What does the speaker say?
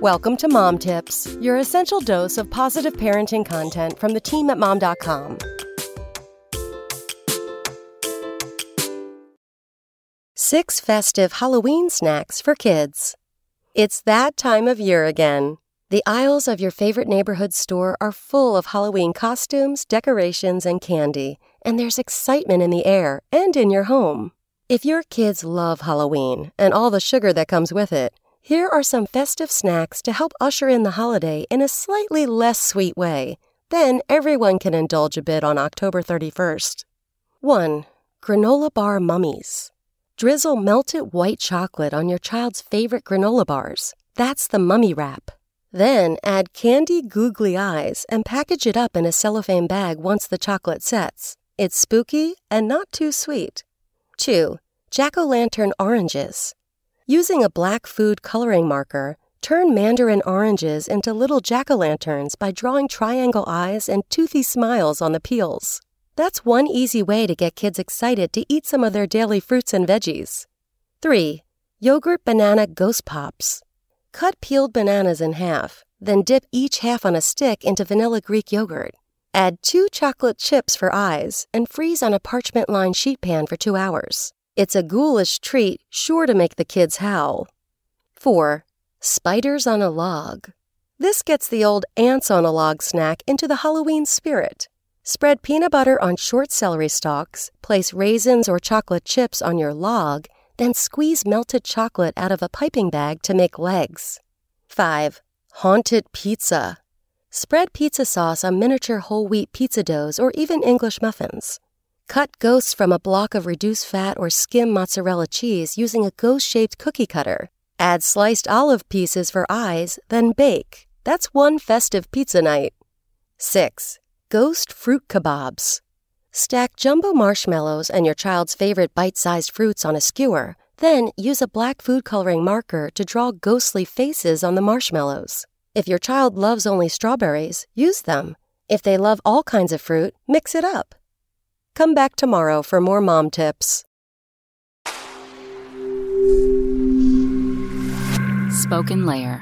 Welcome to Mom Tips, your essential dose of positive parenting content from the team at mom.com. Six festive Halloween snacks for kids. It's that time of year again. The aisles of your favorite neighborhood store are full of Halloween costumes, decorations, and candy, and there's excitement in the air and in your home. If your kids love Halloween and all the sugar that comes with it, here are some festive snacks to help usher in the holiday in a slightly less sweet way. Then everyone can indulge a bit on October 31st. 1. Granola Bar Mummies. Drizzle melted white chocolate on your child's favorite granola bars. That's the mummy wrap. Then add candy googly eyes and package it up in a cellophane bag once the chocolate sets. It's spooky and not too sweet. 2. Jack o' lantern oranges. Using a black food coloring marker, turn mandarin oranges into little jack o' lanterns by drawing triangle eyes and toothy smiles on the peels. That's one easy way to get kids excited to eat some of their daily fruits and veggies. 3. Yogurt Banana Ghost Pops. Cut peeled bananas in half, then dip each half on a stick into vanilla Greek yogurt. Add two chocolate chips for eyes and freeze on a parchment lined sheet pan for two hours. It's a ghoulish treat sure to make the kids howl. 4. Spiders on a log. This gets the old ants on a log snack into the Halloween spirit. Spread peanut butter on short celery stalks, place raisins or chocolate chips on your log, then squeeze melted chocolate out of a piping bag to make legs. 5. Haunted pizza. Spread pizza sauce on miniature whole wheat pizza doughs or even English muffins. Cut ghosts from a block of reduced fat or skim mozzarella cheese using a ghost shaped cookie cutter. Add sliced olive pieces for eyes, then bake. That's one festive pizza night. 6. Ghost fruit kebabs. Stack jumbo marshmallows and your child's favorite bite sized fruits on a skewer, then use a black food coloring marker to draw ghostly faces on the marshmallows. If your child loves only strawberries, use them. If they love all kinds of fruit, mix it up. Come back tomorrow for more mom tips. SpokenLayer.